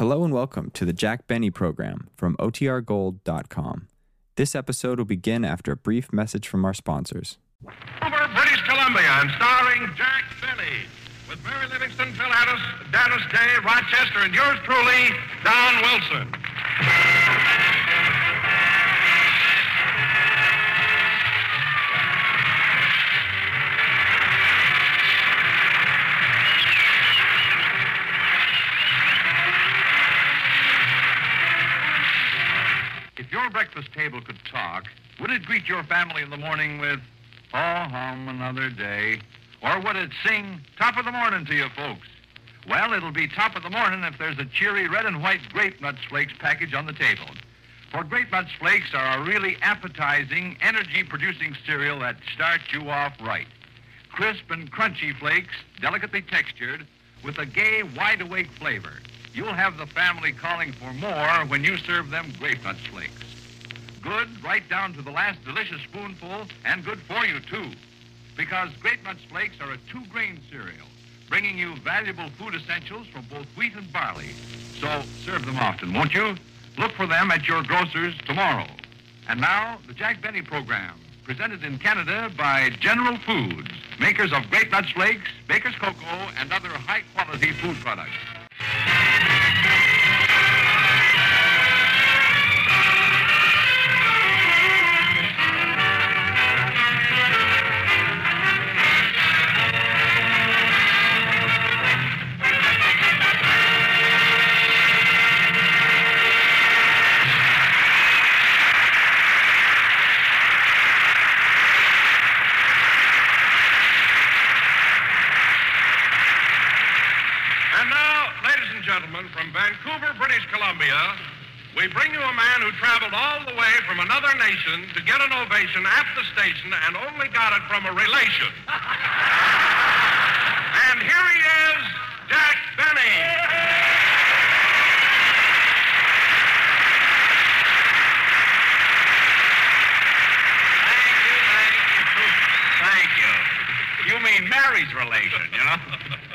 Hello and welcome to the Jack Benny program from OTRGold.com. This episode will begin after a brief message from our sponsors. Over British Columbia and starring Jack Benny with Mary Livingstone, Phil Harris, Dennis Day, Rochester, and yours truly, Don Wilson. Your breakfast table could talk, would it greet your family in the morning with, oh, hum, another day? Or would it sing top of the morning to you folks? Well, it'll be top of the morning if there's a cheery red and white Grape Nuts Flakes package on the table. For Grape Nuts Flakes are a really appetizing, energy-producing cereal that starts you off right. Crisp and crunchy flakes, delicately textured, with a gay, wide-awake flavor. You'll have the family calling for more when you serve them Grape Nuts Flakes. Good right down to the last delicious spoonful, and good for you, too. Because Grape Nuts Flakes are a two-grain cereal, bringing you valuable food essentials from both wheat and barley. So serve them often, won't you? Look for them at your grocer's tomorrow. And now, the Jack Benny program, presented in Canada by General Foods, makers of Grape Nuts Flakes, Baker's Cocoa, and other high-quality food products. We bring you a man who traveled all the way from another nation to get an ovation at the station and only got it from a relation. and here he is, Jack Benny. Thank you, thank you. Thank you. You mean Mary's relation, you know?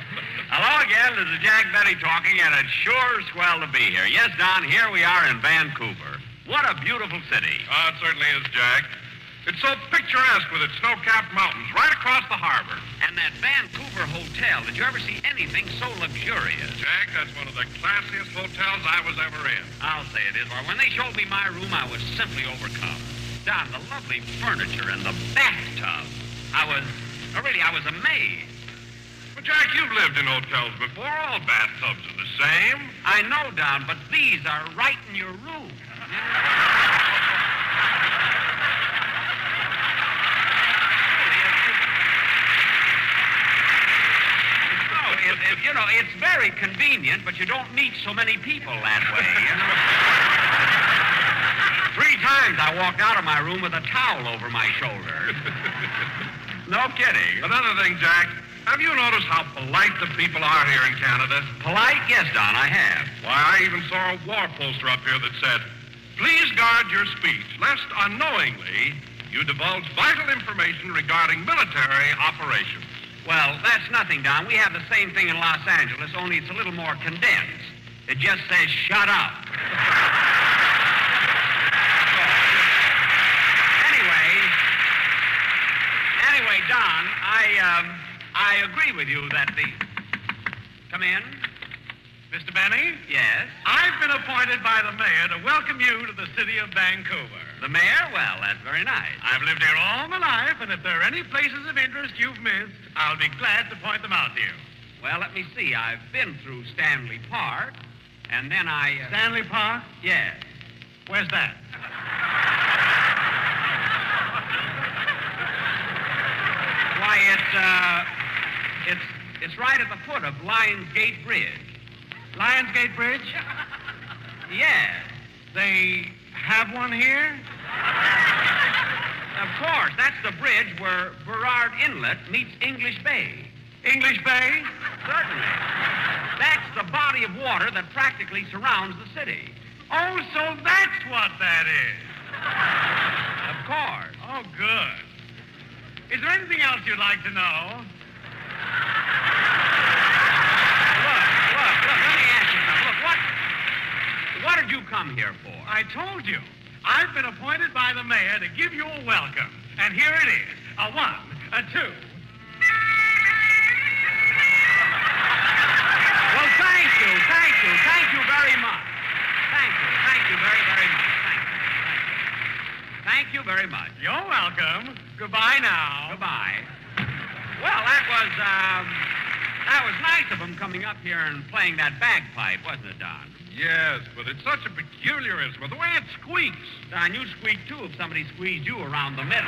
Hello again, this is Jack Benny talking, and it's sure swell to be here. Yes, Don, here we are in Vancouver. What a beautiful city. Oh, it certainly is, Jack. It's so picturesque with its snow-capped mountains right across the harbor. And that Vancouver hotel, did you ever see anything so luxurious? Jack, that's one of the classiest hotels I was ever in. I'll say it is. When they showed me my room, I was simply overcome. Don, the lovely furniture and the bathtub. I was, oh, really, I was amazed. Jack, you've lived in hotels before. All bathtubs are the same. I know, Don, but these are right in your room. It, it, you know, it's very convenient, but you don't meet so many people that way. You know? Three times I walked out of my room with a towel over my shoulder. no kidding. Another thing, Jack, have you noticed how polite the people are here in Canada? Polite? Yes, Don, I have. Why, I even saw a war poster up here that said, Please guard your speech, lest unknowingly you divulge vital information regarding military operations. Well, that's nothing, Don. We have the same thing in Los Angeles, only it's a little more condensed. It just says, shut up. anyway, anyway, Don, I, um, I agree with you that the. Come in. Mr. Benny, Yes. I've been appointed by the mayor to welcome you to the city of Vancouver. The mayor? Well, that's very nice. I've lived here all my life, and if there are any places of interest you've missed, I'll be glad to point them out to you. Well, let me see. I've been through Stanley Park, and then I. Uh, Stanley Park? yes. Where's that? Why, it's, uh, it's, it's right at the foot of Lions Gate Bridge. Lions Gate Bridge? Yes. They have one here? Of course, that's the bridge where Burrard Inlet meets English Bay. English Bay? Certainly. That's the body of water that practically surrounds the city. Oh, so that's what that is. Of course. Oh, good. Is there anything else you'd like to know? Look, look, look, let me ask you something. Look, what, come here for? I told you. I've been appointed by the mayor to give you a welcome. And here it is. A one, a two. Well, thank you, thank you, thank you very much. Thank you, thank you very, very much. Thank you. Thank you, thank you very much. You're welcome. Goodbye now. Goodbye. Well, that was, um, that was nice of him coming up here and playing that bagpipe, wasn't it, Don? Yes, but it's such a peculiar instrument. The way it squeaks. Don, you'd squeak too if somebody squeezed you around the middle.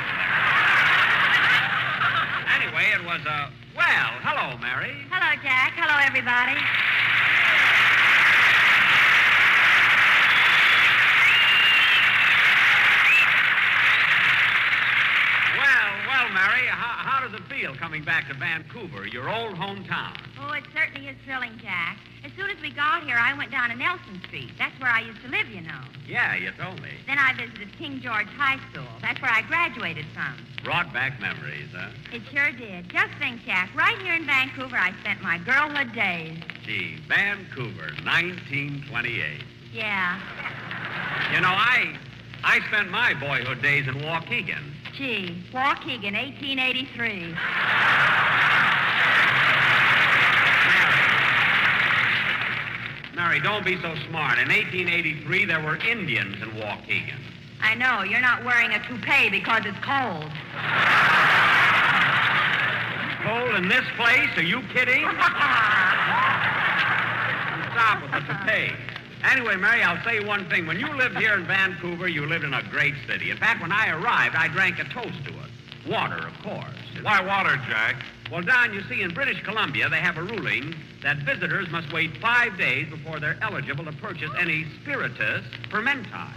anyway, it was a. Well, hello, Mary. Hello, Jack. Hello, everybody. Well, well, Mary, how, how does it feel coming back to Vancouver, your old hometown? Oh, it certainly is thrilling, Jack. As soon as we got here, I went down to Nelson Street. That's where I used to live, you know. Yeah, you told me. Then I visited King George High School. That's where I graduated from. Brought back memories, huh? It sure did. Just think, Jack, right here in Vancouver, I spent my girlhood days. Gee, Vancouver, 1928. Yeah. You know, I I spent my boyhood days in Waukegan. Gee, Waukegan, 1883. Mary, don't be so smart. In 1883, there were Indians in Waukegan. I know, you're not wearing a toupee because it's cold. Cold in this place? Are you kidding? Stop with the toupee. Anyway, Mary, I'll say one thing. When you lived here in Vancouver, you lived in a great city. In fact, when I arrived, I drank a toast to it. Water, of course. Why water, Jack? Well, Don, you see, in British Columbia, they have a ruling that visitors must wait five days before they're eligible to purchase any spiritus fermenti.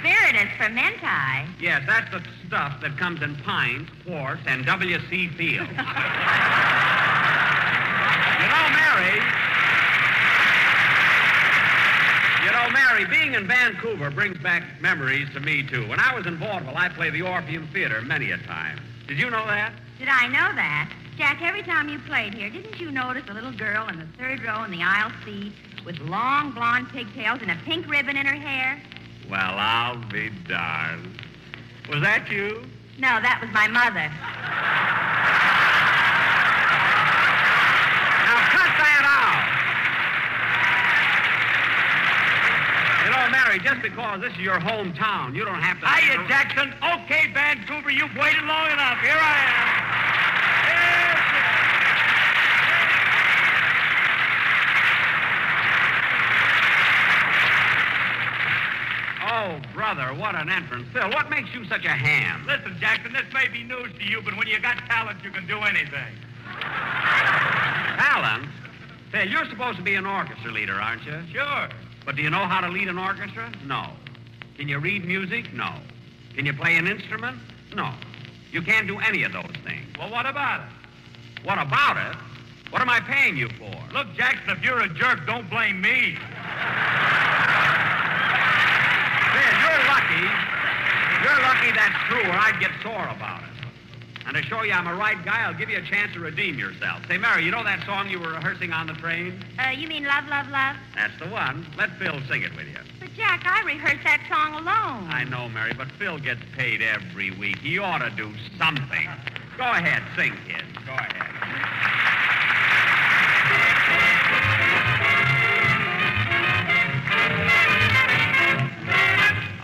Spiritus fermenti. Yes, that's the stuff that comes in pints, quarts, and W.C. Field. you know, Mary. You know, Mary, being in Vancouver brings back memories to me, too. When I was in vaudeville, I played the Orpheum Theater many a time. Did you know that? Did I know that? Jack, every time you played here, didn't you notice a little girl in the third row in the aisle seat with long blonde pigtails and a pink ribbon in her hair? Well, I'll be darned. Was that you? No, that was my mother. Now cut that out. You know, Mary, just because this is your hometown, you don't have to. Hiya, Jackson. Okay, Vancouver, you've waited long enough. Here I am. Yes, Oh, brother, what an entrance. Phil, what makes you such a ham? Listen, Jackson, this may be news to you, but when you got talent, you can do anything. Talent? Phil, you're supposed to be an orchestra leader, aren't you? Sure. But do you know how to lead an orchestra? No. Can you read music? No. Can you play an instrument? No. You can't do any of those things. Well, what about it? What about it? What am I paying you for? Look, Jackson, if you're a jerk, don't blame me. Phil, you're lucky. You're lucky that's true, or I'd get sore about it. And to show you I'm a right guy, I'll give you a chance to redeem yourself. Say, Mary, you know that song you were rehearsing on the train? Uh, you mean Love, Love, Love? That's the one. Let Phil sing it with you. But, Jack, I rehearsed that song alone. I know, Mary, but Phil gets paid every week. He ought to do something. Go ahead, sing, kid. Go ahead.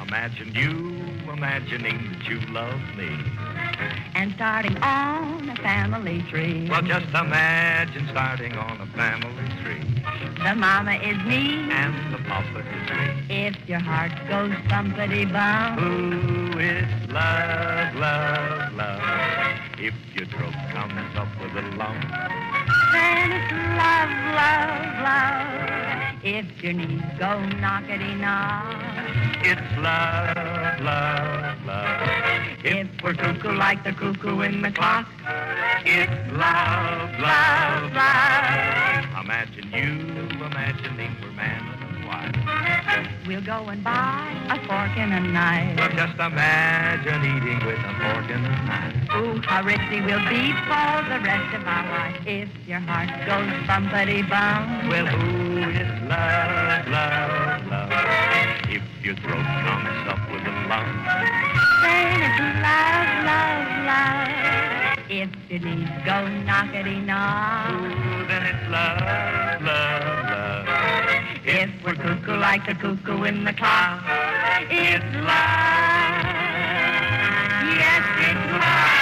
Imagine you imagining that you love me. And starting on a family tree. Well, just imagine starting on a family tree. The mama is me. And the papa is me. If your heart goes bumpity bump. Ooh, it's love, love, love. If your throat comes up with a lump. Then it's love, love, love. If your knees go knockety knock. It's love, love. If we're cuckoo like the cuckoo in the clock. It's love, Love, love. Imagine you imagining we're man and wife. we'll go and buy a fork and a knife. Well, just imagine eating with a fork and a knife. Ooh, how risky we'll be for the rest of our life if your heart goes bumpity bum. Well, who is love, love, love? If your throat comes love, love, love. If knees go knockety knock. Ooh, then it's love, love, love. If we're cuckoo like the cuckoo in the clock, it's love. Yes, it's love.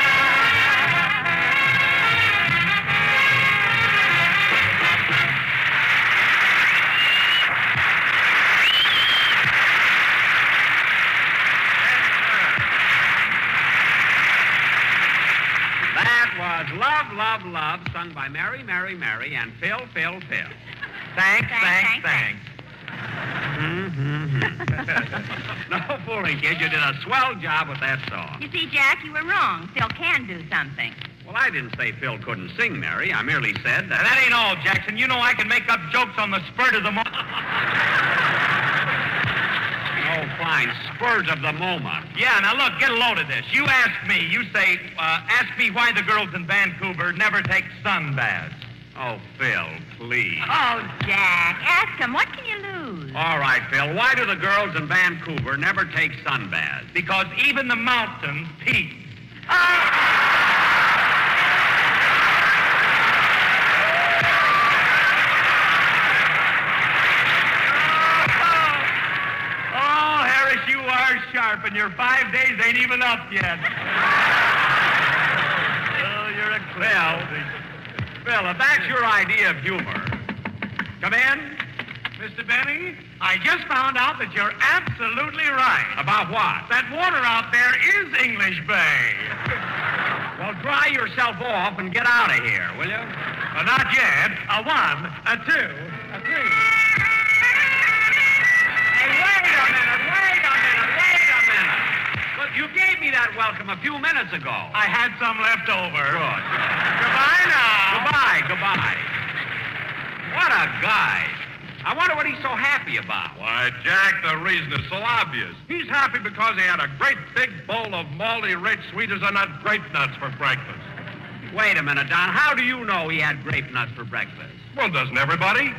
By Mary, Mary, Mary, and Phil, Phil, Phil. Thanks, Thanks, thanks, thanks, Mm-hmm. no fooling, kid. You did a swell job with that song. You see, Jack, you were wrong. Phil can do something. Well, I didn't say Phil couldn't sing, Mary. I merely said that. That ain't all, Jackson. You know I can make up jokes on the spurt of the moment. Oh, fine. Spurs of the moment. Yeah, now look, get a load of this. You ask me, you say, uh, ask me why the girls in Vancouver never take sun baths. Oh, Phil, please. Oh, Jack, ask him. What can you lose? All right, Phil. Why do the girls in Vancouver never take sunbaths? Because even the mountains pee. Oh, sharp, and your five days ain't even up yet. oh, you're a Phil, Phil, if that's your idea of humor, come in. Mr. Benny, I just found out that you're absolutely right. About what? That water out there is English Bay. Well, dry yourself off and get out of here, will you? Uh, not yet. A one, a two, you gave me that welcome a few minutes ago. I had some left over. Good. Goodbye now. Goodbye, goodbye. What a guy. I wonder what he's so happy about. Why, Jack, the reason is so obvious. He's happy because he had a great big bowl of malty rich sweet as a nut grape nuts for breakfast. Wait a minute, Don. How do you know he had grape nuts for breakfast? Well, doesn't everybody?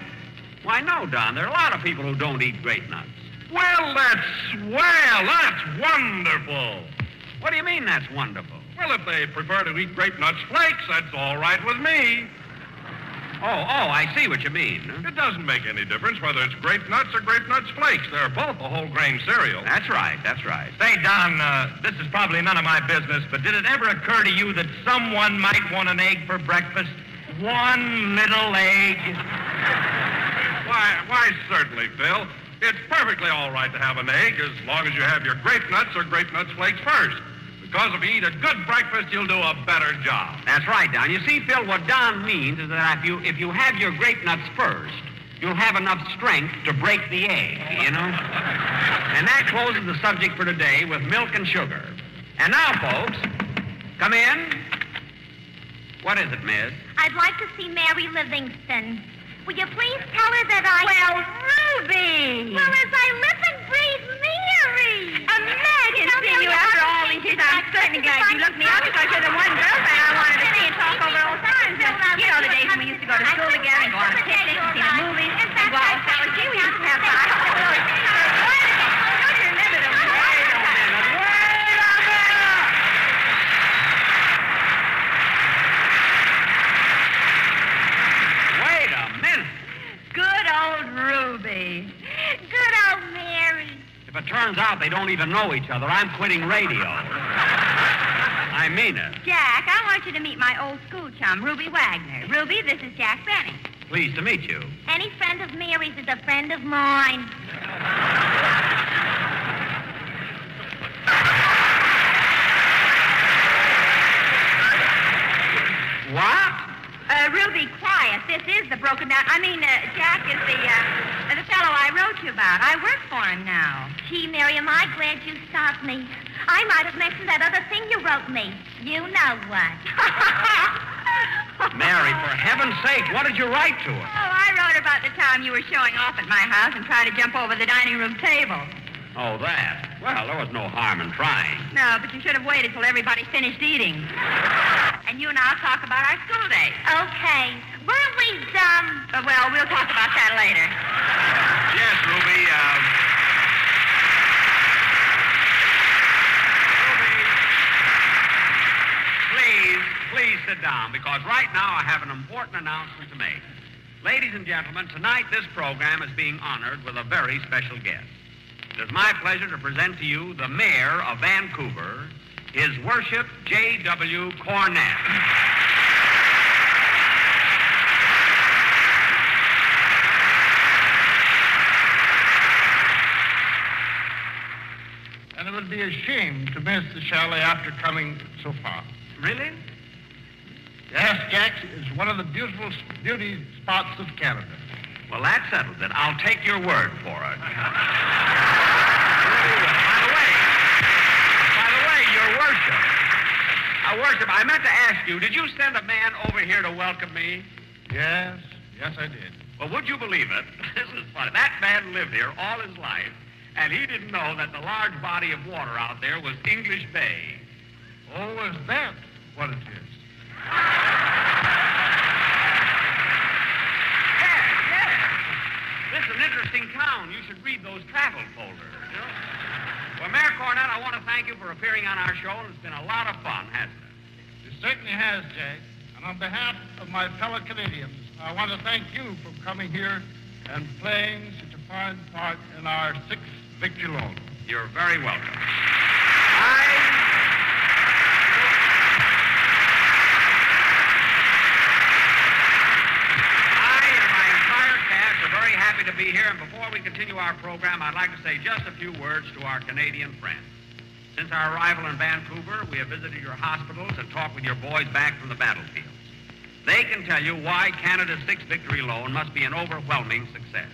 Why, no, Don. There are a lot of people who don't eat grape nuts. Well, that's swell. That's wonderful. What do you mean that's wonderful? Well, if they prefer to eat grape nuts flakes, that's all right with me. Oh, oh, I see what you mean. It doesn't make any difference whether it's grape nuts or grape nuts flakes. They're both a whole grain cereal. That's right, that's right. Say, Don, uh, this is probably none of my business, but did it ever occur to you that someone might want an egg for breakfast? One little egg? Why, why, certainly, Phil. It's perfectly all right to have an egg as long as you have your grape nuts or grape nuts flakes first. Because if you eat a good breakfast, you'll do a better job. That's right, Don. You see, Phil, what Don means is that if you if you have your grape nuts first, you'll have enough strength to break the egg, you know? And that closes the subject for today with milk and sugar. And now, folks, come in. What is it, miss? I'd like to see Mary Livingstone. Will you please tell her that I... Well, Ruby! Well, as I live and breathe Mary! Imagine seeing you after all these years. I'm certainly glad you looked me up because you're the one girlfriend I wanted to see and talk over times. And, you know, the days when we used to go to school together and go on picnics and see the movies and go out with Sally G. We used to have fun. Don't you remember the Wait a minute. Wait a minute. Wait a minute. Good old Ruby. Good old Mary. If it turns out they don't even know each other, I'm quitting radio. I mean it. Jack, I want you to meet my old school chum, Ruby Wagner. Ruby, this is Jack Benny. Pleased to meet you. Any friend of Mary's is a friend of mine. What? Uh, Ruby, quiet. This is the broken down. I mean, uh, Jack is the uh, fellow I wrote you about. I work for him now. Gee, Mary, am I glad you stopped me. I might have mentioned that other thing you wrote me. You know what. Mary, for heaven's sake, what did you write to her? Oh, I wrote about the time you were showing off at my house and trying to jump over the dining room table? Oh, that. Well, there was no harm in trying. No, but you should have waited till everybody finished eating. And you and I'll talk about our school days. Okay. Weren't we dumb? Uh, well, we'll talk about that later. Yes, Ruby. Uh, Ruby, please, please sit down because right now I have an important announcement to make. Ladies and gentlemen, tonight this program is being honored with a very special guest. It is my pleasure to present to you the mayor of Vancouver, His Worship J.W. Cornett. Be a shame to miss the chalet after coming so far. Really? Yes, Jack is one of the beautiful beauty spots of Canada. Well, that settles it. I'll take your word for it. by the way, by the way, your worship. Uh, worship, I meant to ask you, did you send a man over here to welcome me? Yes, yes, I did. Well, would you believe it? This is funny. That man lived here all his life, and he didn't know that the large body of water out there was English Bay. Oh, is that what it is? Yes, yes. This is an interesting town. You should read those travel folders. you know? Well, Mayor Cornett, I want to thank you for appearing on our show. It's been a lot of fun, hasn't it? It certainly has, Jack. And on behalf of my fellow Canadians, I want to thank you for coming here and playing such a fine part in our sixth victory loan. You're very welcome. I. I and my entire cast are very happy to be here, and before we continue our program, I'd like to say just a few words to our Canadian friends. Since our arrival in Vancouver, we have visited your hospitals and talked with your boys back from the battlefields. They can tell you why Canada's sixth victory loan must be an overwhelming success.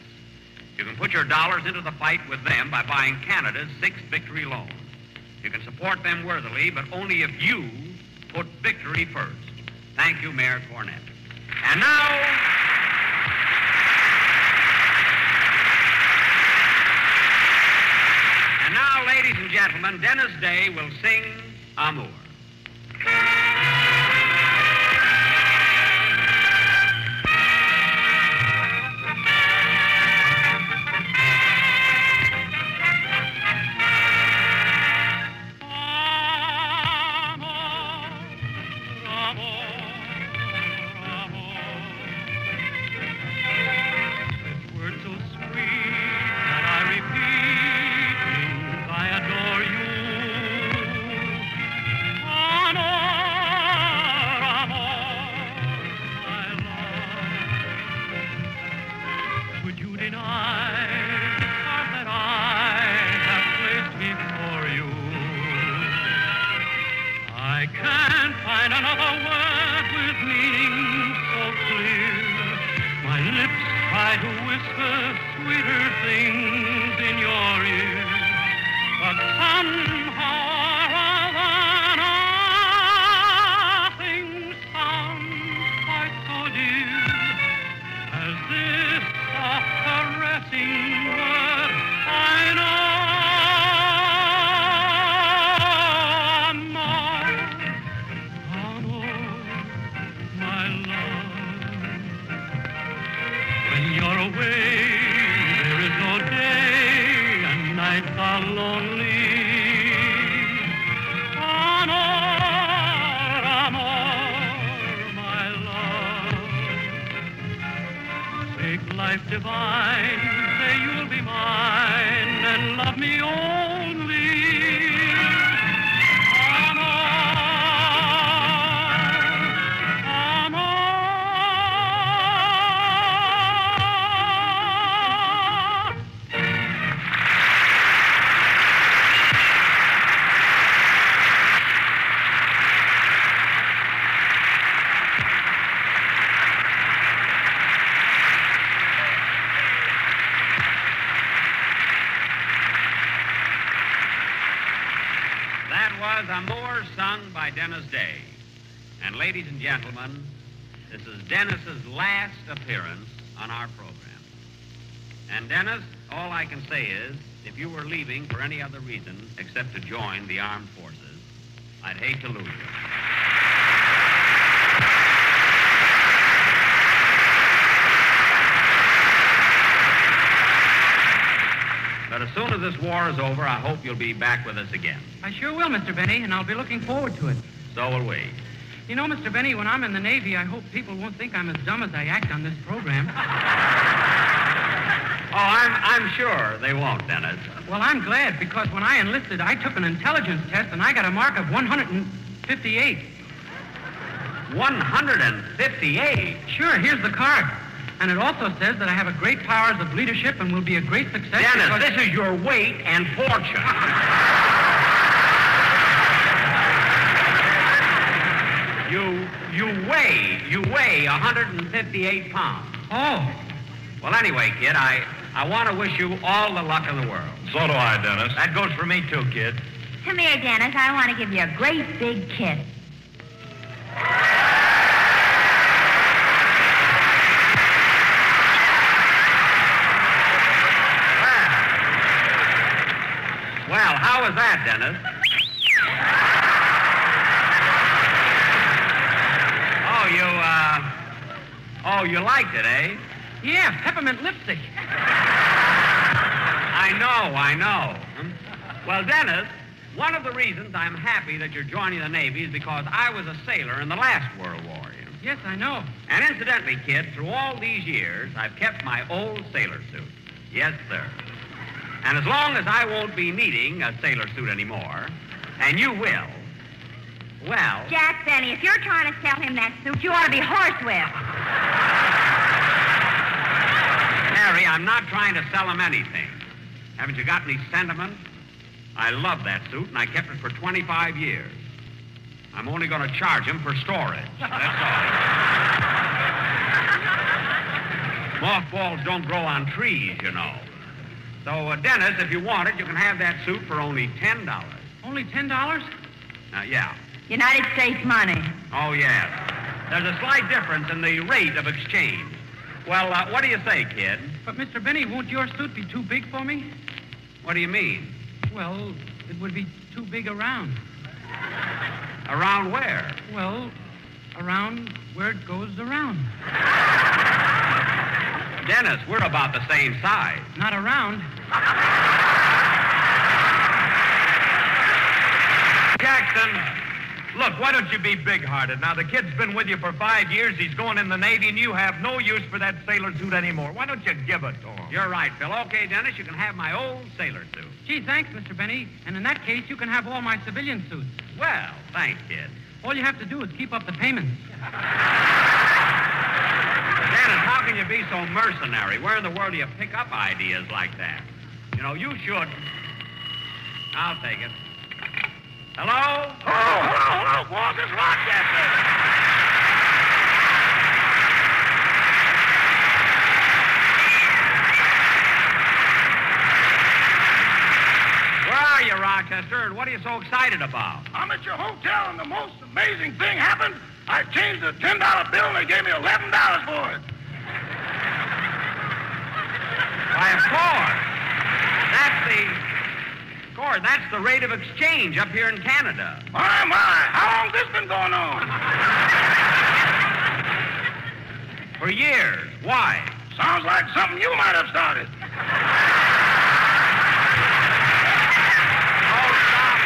You can put your dollars into the fight with them by buying Canada's sixth victory loan. You can support them worthily, but only if you put victory first. Thank you, Mayor Cornett. And now. And now, ladies and gentlemen, Dennis Day will sing Amour. Dennis Day. And ladies and gentlemen, This is Dennis's last appearance on our program. And Dennis, all I can say is, if you were leaving for any other reason except to join the armed forces, I'd hate to lose you. But as soon as this war is over, I hope you'll be back with us again. I sure will, Mr. Benny, and I'll be looking forward to it. So will we. You know, Mr. Benny, when I'm in the Navy, I hope people won't think I'm as dumb as I act on this program. Oh, I'm, I'm sure they won't, Dennis. Well, I'm glad because when I enlisted, I took an intelligence test and I got a mark of 158. 158? Sure, here's the card. And it also says that I have a great powers of leadership and will be a great success. Dennis, this is your weight and fortune. you you weigh you weigh 158 pounds. Oh. Well, anyway, kid, I I want to wish you all the luck in the world. So do I, Dennis. That goes for me too, kid. Come here, Dennis. I want to give you a great big kiss. Well, how was that, Dennis? Oh, you uh Oh, you liked it, eh? Yeah, peppermint lipstick. I know, I know. Hmm? Well, Dennis, one of the reasons I'm happy that you're joining the Navy is because I was a sailor in the last World War. You know? Yes, I know. And incidentally, kid, through all these years, I've kept my old sailor suit. Yes, sir. And as long as I won't be needing a sailor suit anymore, and you will, well, Jack Benny, if you're trying to sell him that suit, you ought to be horsewhipped. Mary, I'm not trying to sell him anything. Haven't you got any sentiment? I love that suit, and I kept it for 25 years. I'm only going to charge him for storage. That's all. Mothballs don't grow on trees, you know. So, uh, Dennis, if you want it, you can have that suit for only $10. Only ten dollars? Uh, yeah. United States money. Oh, yes. There's a slight difference in the rate of exchange. Well, uh, what do you say, kid? But Mr. Benny, won't your suit be too big for me? What do you mean? Well, it would be too big around. Around where? Well, around where it goes around. Dennis, we're about the same size. Not around. Jackson, look, why don't you be big-hearted? Now, the kid's been with you for five years. He's going in the Navy, and you have no use for that sailor suit anymore. Why don't you give it to him? You're right, Phil. Okay, Dennis, you can have my old sailor suit. Gee, thanks, Mr. Benny. And in that case, you can have all my civilian suits. Well, thanks, kid. All you have to do is keep up the payments. Dennis, how can you be so mercenary? Where in the world do you pick up ideas like that? You know, you should. I'll take it. Hello? Oh, hello, hello. It's Rochester. Where are you, Rochester? And what are you so excited about? I'm at your hotel, and the most amazing thing happened. I changed a $10 bill, and they gave me $11 for it. Why, of course. That's the. That's the rate of exchange up here in Canada. My, my, how long's this been going on? For years. Why? Sounds like something you might have started. Oh, stop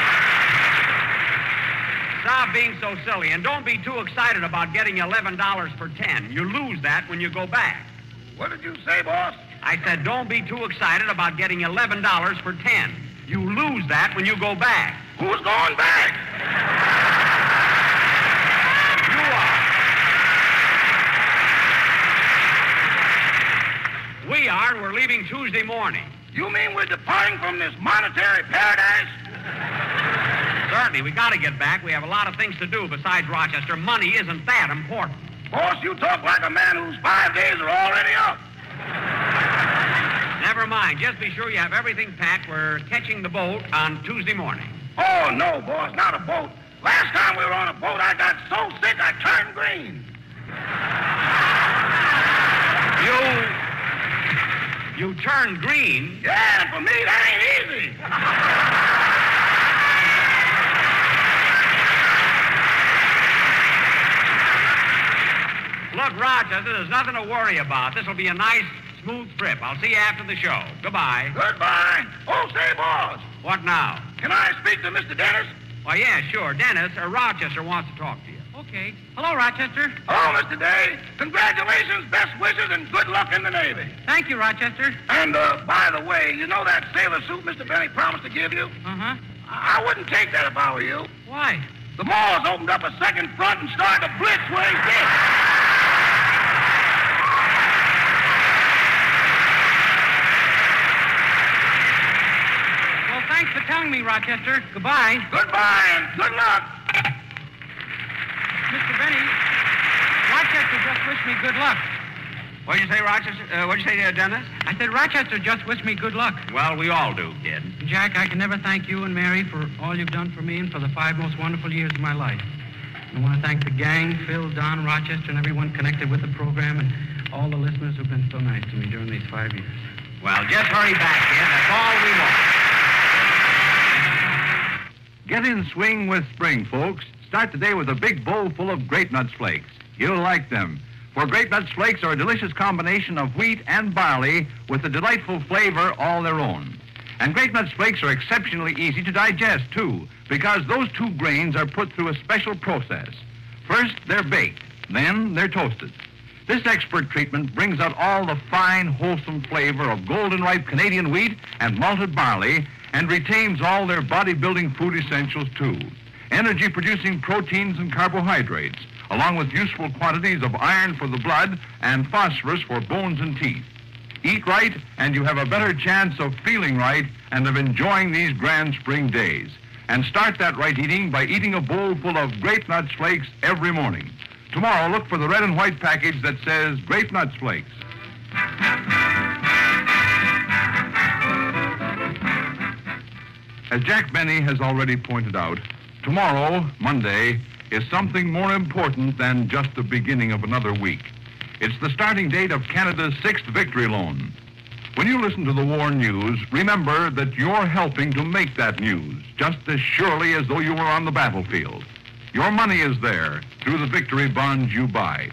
Stop being so silly and don't be too excited about getting $11 for 10. You lose that when you go back. What did you say, boss? I said don't be too excited about getting $11 for 10. You lose that when you go back. Who's going back? You are. We are, and we're leaving Tuesday morning. You mean we're departing from this monetary paradise? Certainly, we got to get back. We have a lot of things to do besides Rochester. Money isn't that important. Boss, you talk like a man whose five days are already up. Never mind. Just be sure you have everything packed. We're catching the boat on Tuesday morning. Oh, no, boss, not a boat. Last time we were on a boat, I got so sick I turned green. You. You turn green. Yeah, for me, that ain't easy. Look, Rochester, there's nothing to worry about. This will be a nice, smooth trip. I'll see you after the show. Goodbye. Goodbye. Oh, say, boss, What now? can I speak to Mr. Dennis? Why, yeah, sure. Dennis, uh, Rochester wants to talk to you. Okay. Hello, Rochester. Hello, Mr. Day, congratulations, best wishes, and good luck in the Navy. Thank you, Rochester. And, uh, by the way, you know that sailor suit Mr. Benny promised to give you? Uh-huh. I I wouldn't take that if I were you. Why? The Moors opened up a second front and started to blitz where he did. Well, thanks me, Rochester. Goodbye. Goodbye and good luck. Mr. Benny, Rochester just wished me good luck. What'd you say, Rochester? Uh, what'd you say, uh, Dennis? I said Rochester just wished me good luck. Well, we all do, kid. Jack, I can never thank you and Mary for all you've done for me and for the five most wonderful years of my life. I want to thank the gang, Phil, Don, Rochester, and everyone connected with the program, and all the listeners who've been so nice to me during these five years. Well, just hurry back, kid. That's all we want. Get in swing with spring, folks. Start the day with a big bowl full of Grape Nuts Flakes. You'll like them. For Grape Nuts Flakes are a delicious combination of wheat and barley with a delightful flavor all their own. And Grape Nuts Flakes are exceptionally easy to digest, too, because those two grains are put through a special process. First, they're baked, then they're toasted. This expert treatment brings out all the fine, wholesome flavor of golden ripe Canadian wheat and malted barley and retains all their bodybuilding food essentials, too. Energy producing proteins and carbohydrates, along with useful quantities of iron for the blood and phosphorus for bones and teeth. Eat right, and you have a better chance of feeling right and of enjoying these grand spring days. And start that right eating by eating a bowl full of Grape Nuts Flakes every morning. Tomorrow, look for the red and white package that says Grape Nuts Flakes. As Jack Benny has already pointed out, tomorrow, Monday, is something more important than just the beginning of another week. It's the starting date of Canada's sixth victory loan. When you listen to the war news, remember that you're helping to make that news, just as surely as though you were on the battlefield. Your money is there through the victory bonds you buy.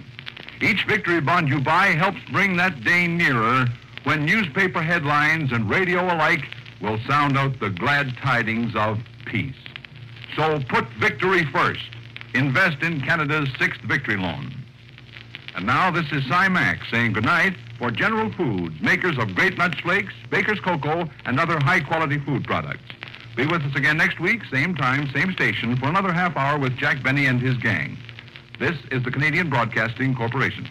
Each victory bond you buy helps bring that day nearer when newspaper headlines and radio alike will sound out the glad tidings of peace. So put victory first. Invest in Canada's sixth victory loan. And now this is Cy Mack saying goodnight for General Foods, makers of Grape Nuts Flakes, Baker's Cocoa, and other high-quality food products. Be with us again next week, same time, same station, for another half hour with Jack Benny and his gang. This is the Canadian Broadcasting Corporation.